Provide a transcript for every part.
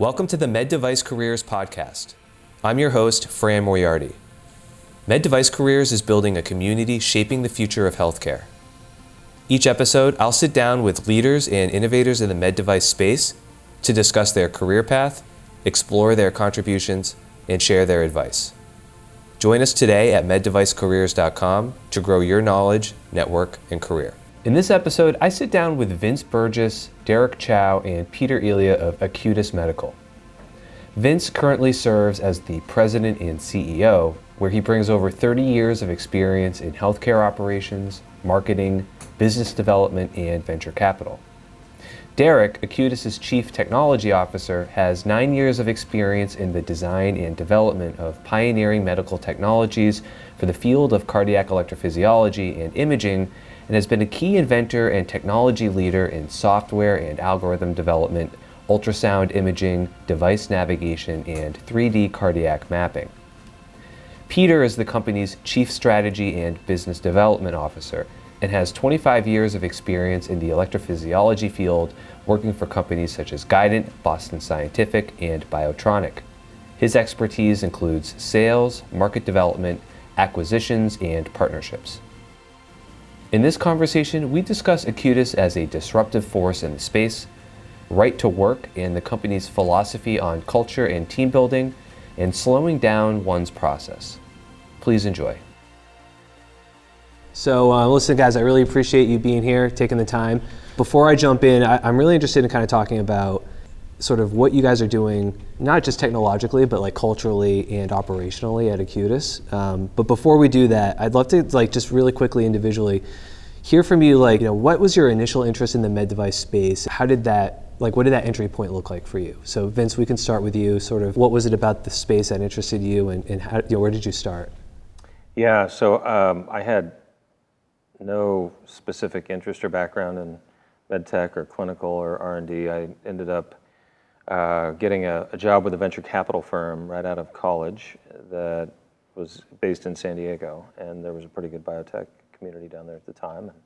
Welcome to the Med Device Careers podcast. I'm your host, Fran Moriarty. Med Device Careers is building a community shaping the future of healthcare. Each episode, I'll sit down with leaders and innovators in the med device space to discuss their career path, explore their contributions, and share their advice. Join us today at meddevicecareers.com to grow your knowledge, network, and career. In this episode, I sit down with Vince Burgess, Derek Chow, and Peter Elia of Acutus Medical. Vince currently serves as the president and CEO, where he brings over 30 years of experience in healthcare operations, marketing, business development, and venture capital. Derek, Acutus's chief technology officer, has nine years of experience in the design and development of pioneering medical technologies for the field of cardiac electrophysiology and imaging, and has been a key inventor and technology leader in software and algorithm development, ultrasound imaging, device navigation, and 3D cardiac mapping. Peter is the company's chief strategy and business development officer and has 25 years of experience in the electrophysiology field, working for companies such as Guidant, Boston Scientific, and Biotronik. His expertise includes sales, market development, acquisitions, and partnerships. In this conversation, we discuss Acutus as a disruptive force in the space, right to work and the company's philosophy on culture and team building, and slowing down one's process. Please enjoy. So, uh, listen, guys, I really appreciate you being here, taking the time. Before I jump in, I, I'm really interested in kind of talking about sort of what you guys are doing, not just technologically, but like culturally and operationally at Acutus. Um, but before we do that, I'd love to like just really quickly individually hear from you, like, you know, what was your initial interest in the med device space? How did that, like, what did that entry point look like for you? So, Vince, we can start with you. Sort of, what was it about the space that interested you, and, and how, you know, where did you start? Yeah, so um, I had no specific interest or background in med tech or clinical or R&D. I ended up uh, getting a, a, job with a venture capital firm right out of college that was based in San Diego, and there was a pretty good biotech community down there at the time, and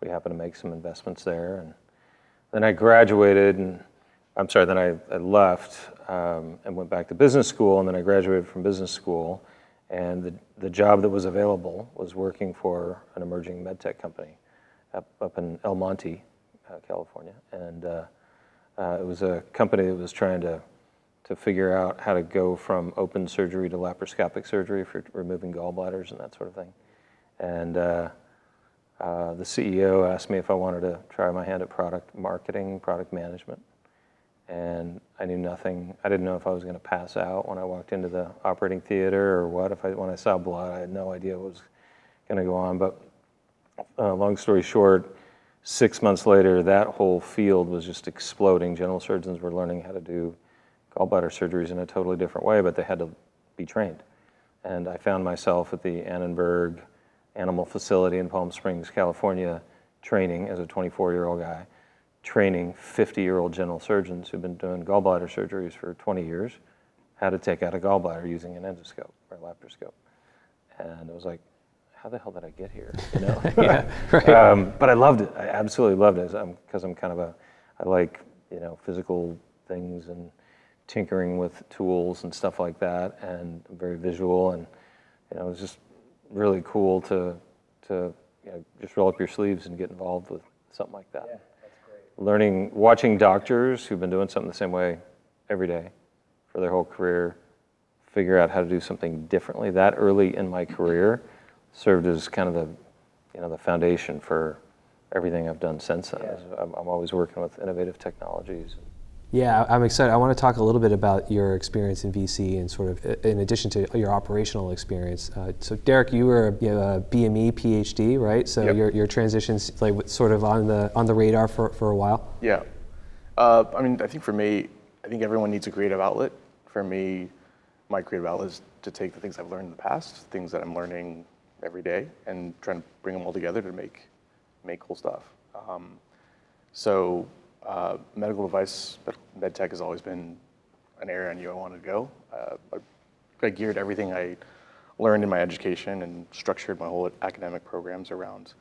we happened to make some investments there. And then I graduated, and I'm sorry, then I, I left um, and went back to business school, and then I graduated from business school, and the, the job that was available was working for an emerging medtech company up, up in El Monte, uh, California, and uh, uh, it was a company that was trying to to figure out how to go from open surgery to laparoscopic surgery for removing gallbladders and that sort of thing. And uh, uh, the CEO asked me if I wanted to try my hand at product marketing, product management. And I knew nothing. I didn't know if I was going to pass out when I walked into the operating theater or what. If I, when I saw blood, I had no idea what was going to go on. But uh, long story short, six months later, that whole field was just exploding. General surgeons were learning how to do gallbladder surgeries in a totally different way, but they had to be trained. And I found myself at the Annenberg Animal Facility in Palm Springs, California, training as a 24 year old guy, training 50 year old general surgeons who've been doing gallbladder surgeries for 20 years how to take out a gallbladder using an endoscope or a laparoscope. And it was like, how the hell did I get here? You know? yeah, right. um, but I loved it. I absolutely loved it because I'm, I'm kind of a, I like, you know, physical things and tinkering with tools and stuff like that. And I'm very visual and, you know, it was just really cool to, to you know, just roll up your sleeves and get involved with something like that. Yeah, that's great. Learning, watching doctors who've been doing something the same way every day for their whole career, figure out how to do something differently. That early in my career served as kind of the, you know, the foundation for everything I've done since then. Yeah. I'm, I'm, always working with innovative technologies. Yeah, I'm excited. I want to talk a little bit about your experience in VC and sort of in addition to your operational experience. Uh, so, Derek, you were a, you know, a BME PhD, right? So yep. your your transitions like sort of on the on the radar for, for a while. Yeah, uh, I mean, I think for me, I think everyone needs a creative outlet. For me, my creative outlet is to take the things I've learned in the past, things that I'm learning every day, and try to bring them all together to make make cool stuff. Um, so uh, medical device, med tech has always been an area I knew I wanted to go. Uh, I, I, geared everything I learned in my education and structured my whole academic programs around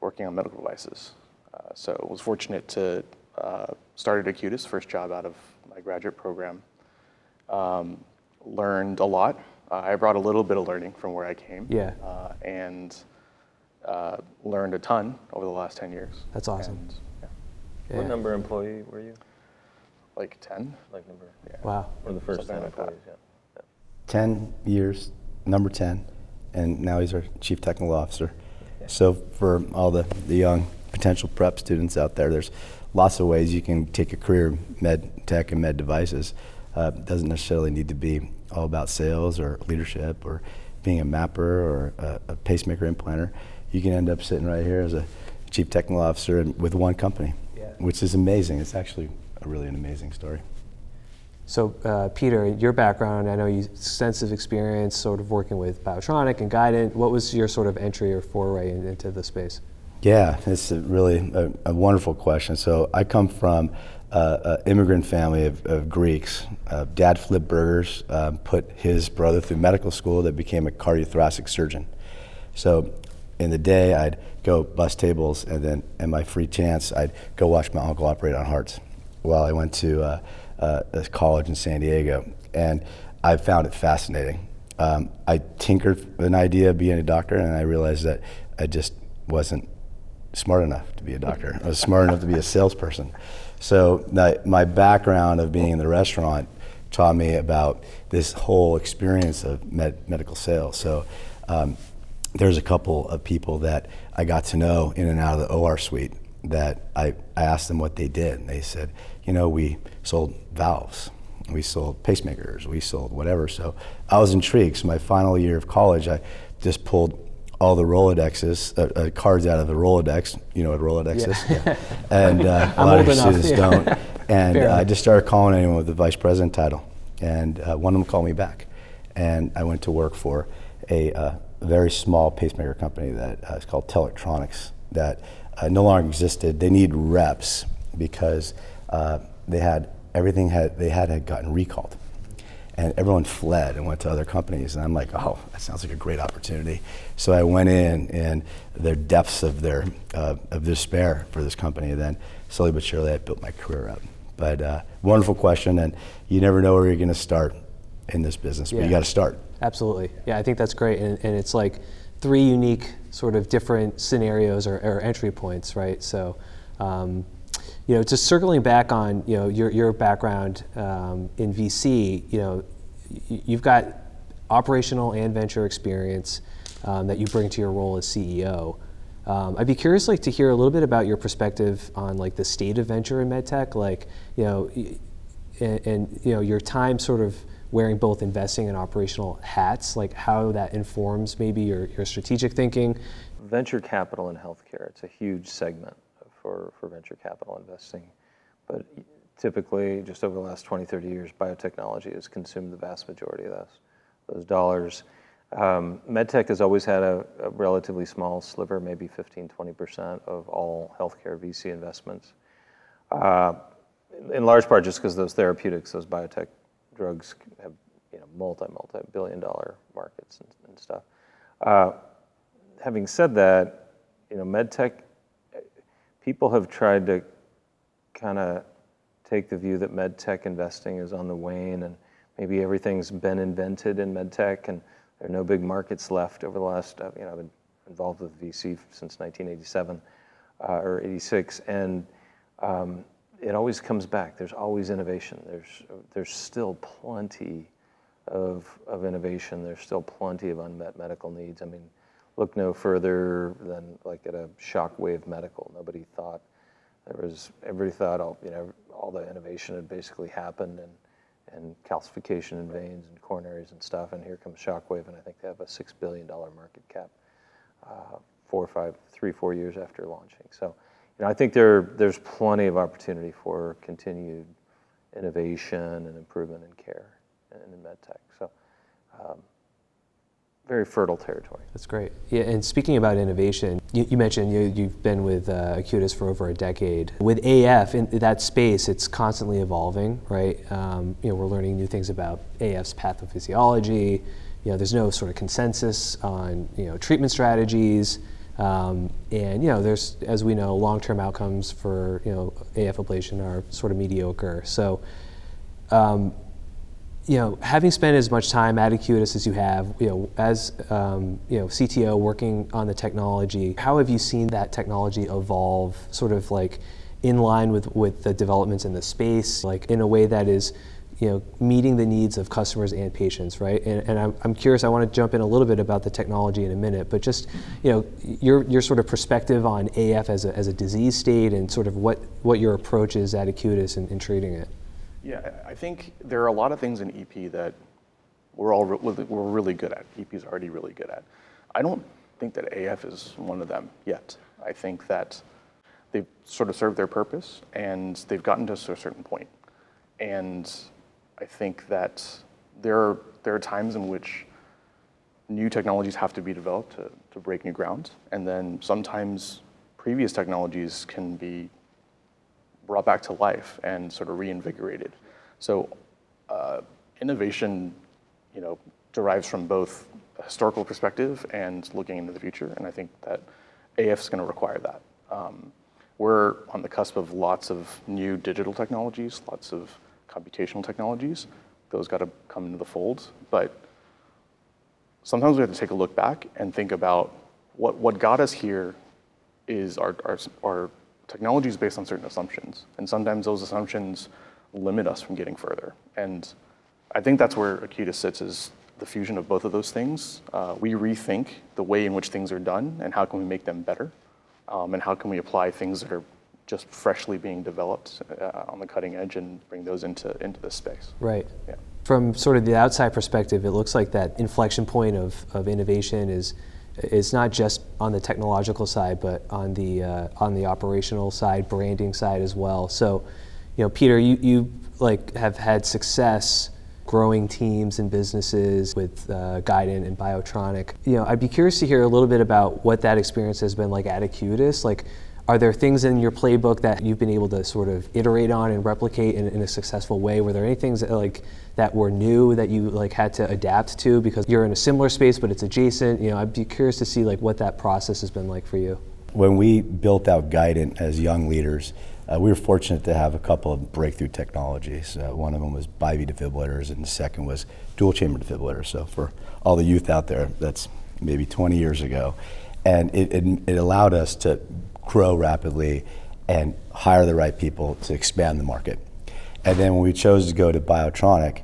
working on medical devices. Uh, so I was fortunate to uh, start at Acutus, first job out of my graduate program. Um, learned a lot. Uh, I brought a little bit of learning from where I came. Yeah. Uh, and uh, learned a ton over the last 10 years. That's awesome. And, yeah, Yeah. What number employee were you? like 10. Like number, Wow. one of the first 10 Something like that. employees, yeah. 10 years, number 10, and now he's our chief technical officer. So for all the, the young potential prep students out there, there's lots of ways you can take a career in med tech and med devices. Uh, doesn't necessarily need to be all about sales or leadership or being a mapper or a, a pacemaker implanter. You can end up sitting right here as a chief technical officer and, with one company, Yeah. which is amazing. It's actually a really an amazing story. So, uh, Peter, your background, I know you extensive experience sort of working with Biotronik and Guidant. What was your sort of entry or foray in, into the space? Yeah, it's a really a, a wonderful question. So I come from uh, an immigrant family of, of Greeks. Uh, Dad flipped burgers, um, put his brother through medical school that became a cardiothoracic surgeon. So in the day, I'd go bus tables, and then in my free chance, I'd go watch my uncle operate on hearts while I went to uh, uh, a college in San Diego. And I found it fascinating. Um, I tinkered with an idea of being a doctor, and I realized that I just wasn't smart enough to be a doctor. I was smart enough to be a salesperson. So my, my background of being in the restaurant taught me about this whole experience of med, medical sales. So um, there's a couple of people that I got to know in and out of the OR suite that I, I asked them what they did. And they said, you know, we sold valves, we sold pacemakers, we sold whatever. So I was intrigued. So my final year of college, I just pulled all the Rolodexes, uh, uh, cards out of the Rolodex. You know what Rolodex Yeah. is? And uh, a lot of enough, students yeah. don't. And uh, I just started calling anyone with the vice president title. And uh, one of them called me back. And I went to work for a uh, very small pacemaker company that uh, is called Telectronics that uh, no longer existed. They need reps because uh, they had everything had they had, had gotten recalled and everyone fled and went to other companies. And I'm like, oh, that sounds like a great opportunity. So I went in in the depths of their uh, of despair for this company. And then slowly but surely, I built my career up. But uh, wonderful question, and you never know where you're going to start in this business, but Yeah. you got to start. Absolutely. Yeah, I think that's great. And, and it's like three unique sort of different scenarios or, or entry points, right? So, um, you know, just circling back on, you know, your, your background um, in VC, you know, you've got operational and venture experience um, that you bring to your role as CEO. Um, I'd be curious, like, to hear a little bit about your perspective on, like, the state of venture in medtech. Like, you know, and, and you know your time sort of wearing both investing and operational hats, like how that informs maybe your, your strategic thinking. Venture capital in healthcare, it's a huge segment for, for venture capital investing. But typically, just over the last 20, 30 years, biotechnology has consumed the vast majority of those, those dollars. Um, MedTech has always had a, a relatively small sliver, maybe 15, 20% of all healthcare VC investments. Uh, in large part just because those therapeutics, those biotech drugs have you know multi multi billion dollar markets and, and stuff. Uh, having said that, you know medtech people have tried to kind of take the view that medtech investing is on the wane and maybe everything's been invented in medtech and there are no big markets left over the last uh, you know I've been involved with VC since 1987 uh, or 86 and um, it always comes back. There's always innovation. There's there's still plenty of of innovation. There's still plenty of unmet medical needs. I mean, look no further than like at a Shockwave Medical. Nobody thought there was. Everybody thought all you know all the innovation had basically happened and and calcification in veins and coronaries and stuff. And here comes Shockwave, and I think they have a six billion dollar market cap. Uh, four or five, three, four years after launching. So, you know, I think there there's plenty of opportunity for continued innovation and improvement in care and in medtech. So, um, very fertile territory. That's great. Yeah, and speaking about innovation, you, you mentioned you, you've been with uh, Acutus for over a decade. With AF in that space, it's constantly evolving, right? Um, you know, we're learning new things about AF's pathophysiology. You know, there's no sort of consensus on you know treatment strategies. Um, and you know, there's, as we know, long-term outcomes for you know AF ablation are sort of mediocre. So, Um, you know, having spent as much time at Acutus as you have, you know, as um, you know, CTO working on the technology, how have you seen that technology evolve, sort of like in line with with the developments in the space, like in a way that is, you know, meeting the needs of customers and patients, right? And, and I'm, I'm curious. I want to jump in a little bit about the technology in a minute, but just, you know, your your sort of perspective on AF as a as a disease state and sort of what what your approach is at Acutus in, in treating it. Yeah, I think there are a lot of things in EP that we're all re- we're really good at. EP is already really good at. I don't think that AF is one of them yet. I think that they've sort of served their purpose and they've gotten to a certain point. And I think that there are, there are times in which new technologies have to be developed to, to break new ground. And then sometimes previous technologies can be brought back to life and sort of reinvigorated. So uh, innovation, you know, derives from both a historical perspective and looking into the future. And I think that AF is going to require that. Um, we're on the cusp of lots of new digital technologies, lots of computational technologies. Those got to come into the fold. But sometimes we have to take a look back and think about what, what got us here is our, our, our technology is based on certain assumptions. And sometimes those assumptions limit us from getting further. And I think that's where Acutus sits is the fusion of both of those things. Uh, we rethink the way in which things are done and how can we make them better um, and how can we apply things that are just freshly being developed uh, on the cutting edge and bring those into, into this space. Right. Yeah. From sort of the outside perspective, it looks like that inflection point of, of innovation is is not just on the technological side, but on the uh, on the operational side, branding side as well. So, you know, Peter, you you like have had success growing teams and businesses with uh, Guidant and Biotronik. You know, I'd be curious to hear a little bit about what that experience has been like at Acutus. Like, are there things in your playbook that you've been able to sort of iterate on and replicate in, in a successful way? Were there any things that, like that were new that you like had to adapt to because you're in a similar space but it's adjacent? You know, I'd be curious to see like what that process has been like for you. When we built out Guidant as young leaders, uh, we were fortunate to have a couple of breakthrough technologies. Uh, one of them was BiVi defibrillators, and the second was dual chamber defibrillators. So for all the youth out there, that's maybe 20 years ago, and it, it, it allowed us to grow rapidly and hire the right people to expand the market. And then when we chose to go to Biotronik,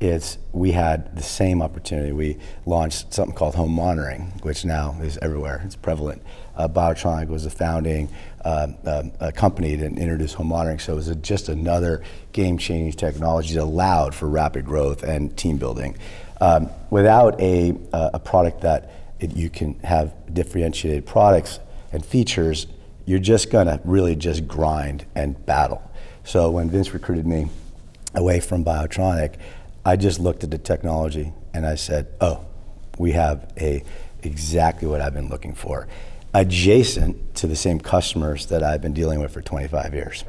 it's we had the same opportunity. We launched something called home monitoring, which now is everywhere. It's prevalent. Uh, Biotronik was a founding uh, uh, company that introduced home monitoring, so it was a, just another game-changing technology that allowed for rapid growth and team building. Um, without a, a product that it, you can have differentiated products and features, you're just gonna really just grind and battle. So when Vince recruited me away from Biotronik, I just looked at the technology and I said, oh, we have a exactly what I've been looking for. Adjacent to the same customers that I've been dealing with for 25 years.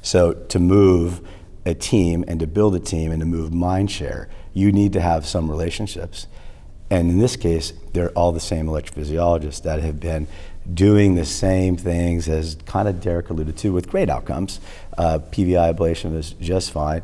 So to move a team and to build a team and to move mind share, you need to have some relationships. And in this case, they're all the same electrophysiologists that have been doing the same things as kind of Derek alluded to with great outcomes. Uh, PVI ablation is just fine.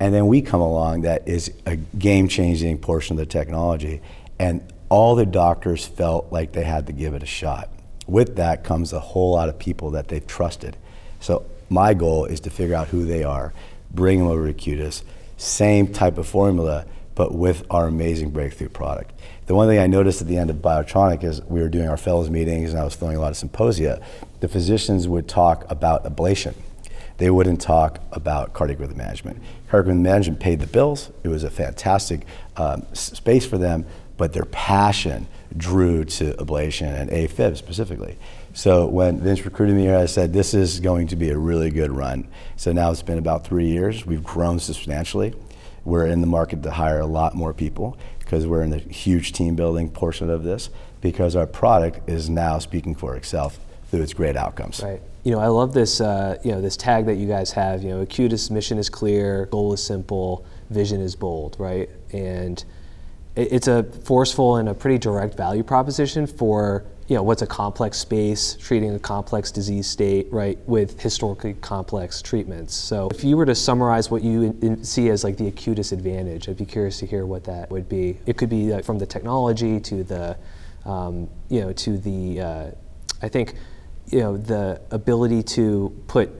And then we come along that is a game changing portion of the technology. And all the doctors felt like they had to give it a shot. With that comes a whole lot of people that they've trusted. So my goal is to figure out who they are, bring them over to Acutus, same type of formula, but with our amazing breakthrough product. The one thing I noticed at the end of Biotronik is we were doing our fellows meetings and I was filling a lot of symposia. The physicians would talk about ablation they wouldn't talk about cardiac rhythm management. Cardiac rhythm management paid the bills. It was a fantastic um, space for them, but their passion drew to ablation and AFib specifically. So when Vince recruited me here, I said, this is going to be a really good run. So now it's been about three years. We've grown substantially. We're in the market to hire a lot more people because we're in the huge team building portion of this because our product is now speaking for itself through its great outcomes. Right you know, I love this, uh, you know, this tag that you guys have. You know, Acutus mission is clear, goal is simple, vision is bold, right? And it, it's a forceful and a pretty direct value proposition for you know, what's a complex space, treating a complex disease state, right, with historically complex treatments. So if you were to summarize what you in, in, see as like the Acutus advantage, I'd be curious to hear what that would be. It could be uh, from the technology to the, um, you know, to the, uh, I think, you know, the ability to put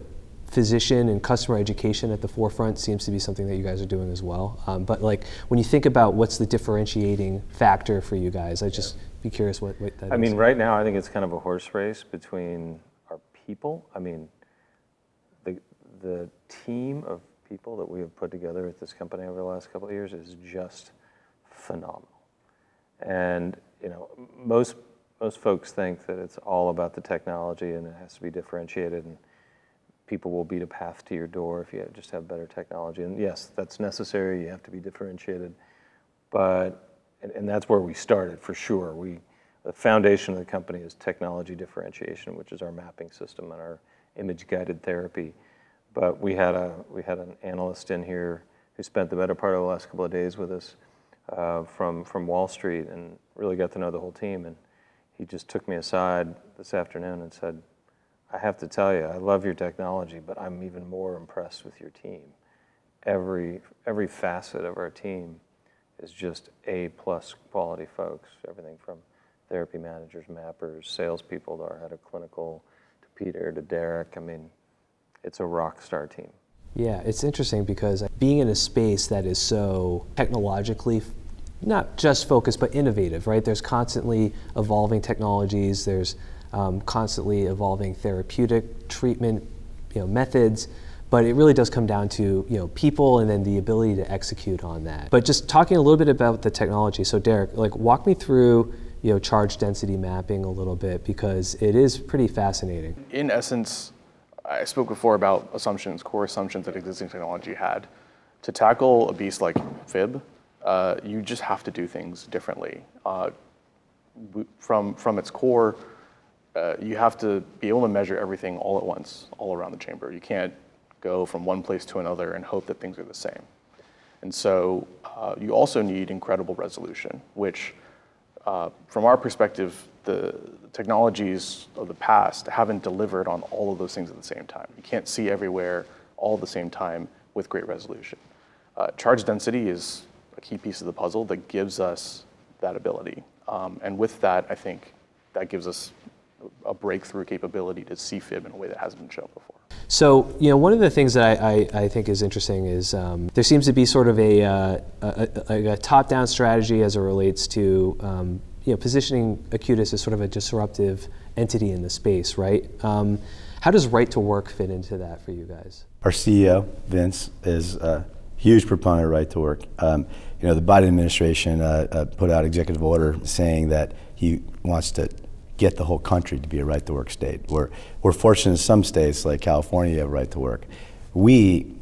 physician and customer education at the forefront seems to be something that you guys are doing as well. Um, but like when you think about what's the differentiating factor for you guys, I just be curious what, what that I is. mean, right now, I think it's kind of a horse race between our people. I mean, the, the team of people that we have put together at this company over the last couple of years is just phenomenal. And, you know, most, most folks think that it's all about the technology and it has to be differentiated and people will beat a path to your door if you just have better technology. And yes, that's necessary. You have to be differentiated. But and, and that's where we started for sure. We, the foundation of the company is technology differentiation, which is our mapping system and our image-guided therapy. But we had a we had an analyst in here who spent the better part of the last couple of days with us uh, from from Wall Street and really got to know the whole team. And he just took me aside this afternoon and said, "I have to tell you, I love your technology, but I'm even more impressed with your team. Every every facet of our team." Is just A plus quality folks. Everything from therapy managers, mappers, salespeople to our head of clinical, to Peter, to Derek. I mean, it's a rock star team. Yeah, it's interesting because being in a space that is so technologically not just focused but innovative, right? There's constantly evolving technologies. There's um, constantly evolving therapeutic treatment, you know, methods but it really does come down to you know people and then the ability to execute on that. But just talking a little bit about the technology. So Derek, like walk me through you know charge density mapping a little bit because it is pretty fascinating. In essence, I spoke before about assumptions, core assumptions that existing technology had. To tackle a beast like Fib, uh, you just have to do things differently. Uh, from from its core, uh, you have to be able to measure everything all at once, all around the chamber. You can't go from one place to another and hope that things are the same. And so uh, you also need incredible resolution, which, uh, from our perspective, the technologies of the past haven't delivered on all of those things at the same time. You can't see everywhere all at the same time with great resolution. Uh, charge density is a key piece of the puzzle that gives us that ability. Um, and with that, I think that gives us a breakthrough capability to see fib in a way that hasn't been shown before. So, you know, one of the things that I, I, I think is interesting is um, there seems to be sort of a, uh, a, a, a top-down strategy as it relates to, um, you know, positioning Acutus as sort of a disruptive entity in the space, right? Um, how does right to work fit into that for you guys? Our CEO, Vince, is a huge proponent of right to work. Um, you know, the Biden administration uh, uh, put out executive order saying that he wants to get the whole country to be a right to work state. We're, we're fortunate in some states like California have right to work. We,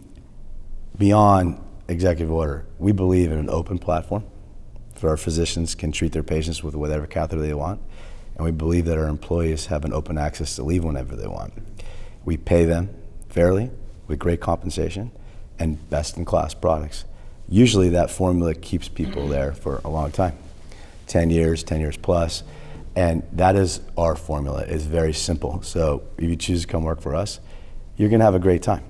beyond executive order, we believe in an open platform so our physicians can treat their patients with whatever catheter they want. And we believe that our employees have an open access to leave whenever they want. We pay them fairly with great compensation and best in class products. Usually that formula keeps people there for a long time 10 years, 10 years plus. And that is our formula. It's very simple. So if you choose to come work for us, you're going to have a great time.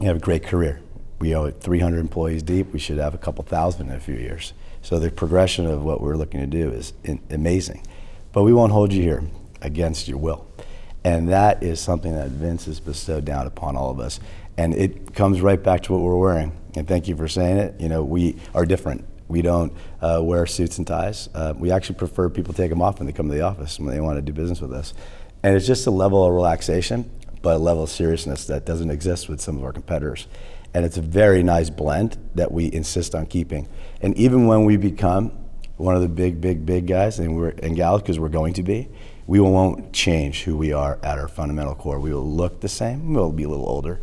You have a great career. We are 300 employees deep. We should have a couple thousand in a few years. So the progression of what we're looking to do is in, amazing. But we won't hold you here against your will. And that is something that Vince has bestowed down upon all of us. And it comes right back to what we're wearing. And thank you for saying it. You know, we are different. We don't uh, wear suits and ties. Uh, we actually prefer people take them off when they come to the office when they want to do business with us. And it's just a level of relaxation, but a level of seriousness that doesn't exist with some of our competitors. And it's a very nice blend that we insist on keeping. And even when we become one of the big, big, big guys, and we're and gals, because we're going to be, we won't change who we are at our fundamental core. We will look the same. We'll be a little older,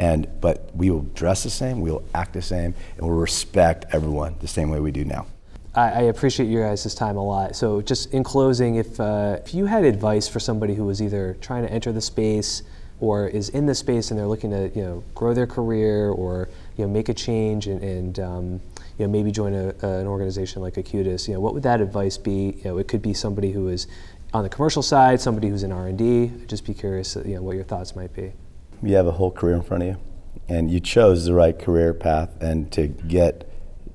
and, but we will dress the same, we will act the same, and we'll respect everyone the same way we do now. I, I appreciate you guys' time a lot. So, just in closing, if, uh, if you had advice for somebody who was either trying to enter the space or is in the space and they're looking to you know grow their career or you know make a change and, and um, you know maybe join a, an organization like Acutus, you know what would that advice be? You know, it could be somebody who is on the commercial side, somebody who's in R&D. Just be curious, you know, what your thoughts might be. You have a whole career in front of you, and you chose the right career path. And to get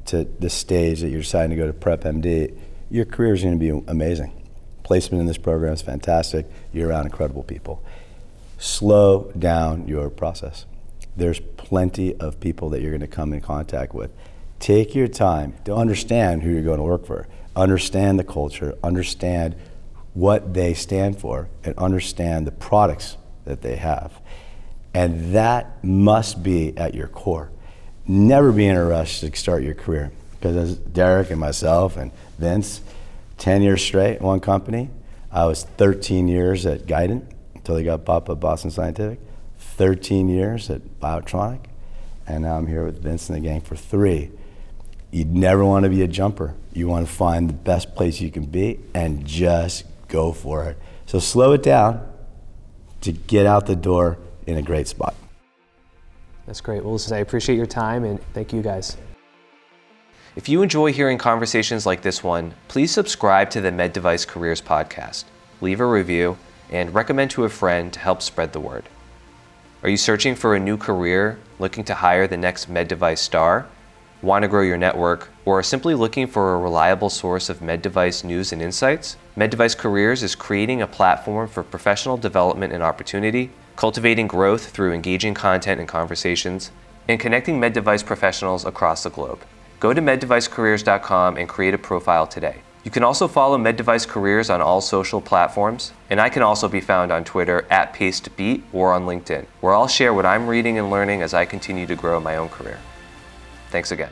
to the stage that you're deciding to go to Prep MD, your career is going to be amazing. Placement in this program is fantastic. You're around incredible people. Slow down your process. There's plenty of people that you're going to come in contact with. Take your time to understand who you're going to work for, understand the culture, understand what they stand for, and understand the products that they have. And that must be at your core. Never be in a rush to start your career. Because as Derek and myself and Vince, 10 years straight, one company. I was 13 years at Guidant until they got bought by Boston Scientific, 13 years at Biotronik, and now I'm here with Vince and the gang for three. You'd never want to be a jumper. You want to find the best place you can be and just go for it. So slow it down to get out the door in a great spot. That's great. Well, listen, I appreciate your time and thank you guys. If you enjoy hearing conversations like this one, please subscribe to the Med Device Careers podcast, leave a review, and recommend to a friend to help spread the word. Are you searching for a new career, looking to hire the next med device star, want to grow your network, or are simply looking for a reliable source of med device news and insights? Med Device Careers is creating a platform for professional development and opportunity cultivating growth through engaging content and conversations, and connecting med device professionals across the globe. Go to meddevicecareers.com and create a profile today. You can also follow Med Device Careers on all social platforms, and I can also be found on Twitter at PacedBeat or on LinkedIn, where I'll share what I'm reading and learning as I continue to grow my own career. Thanks again.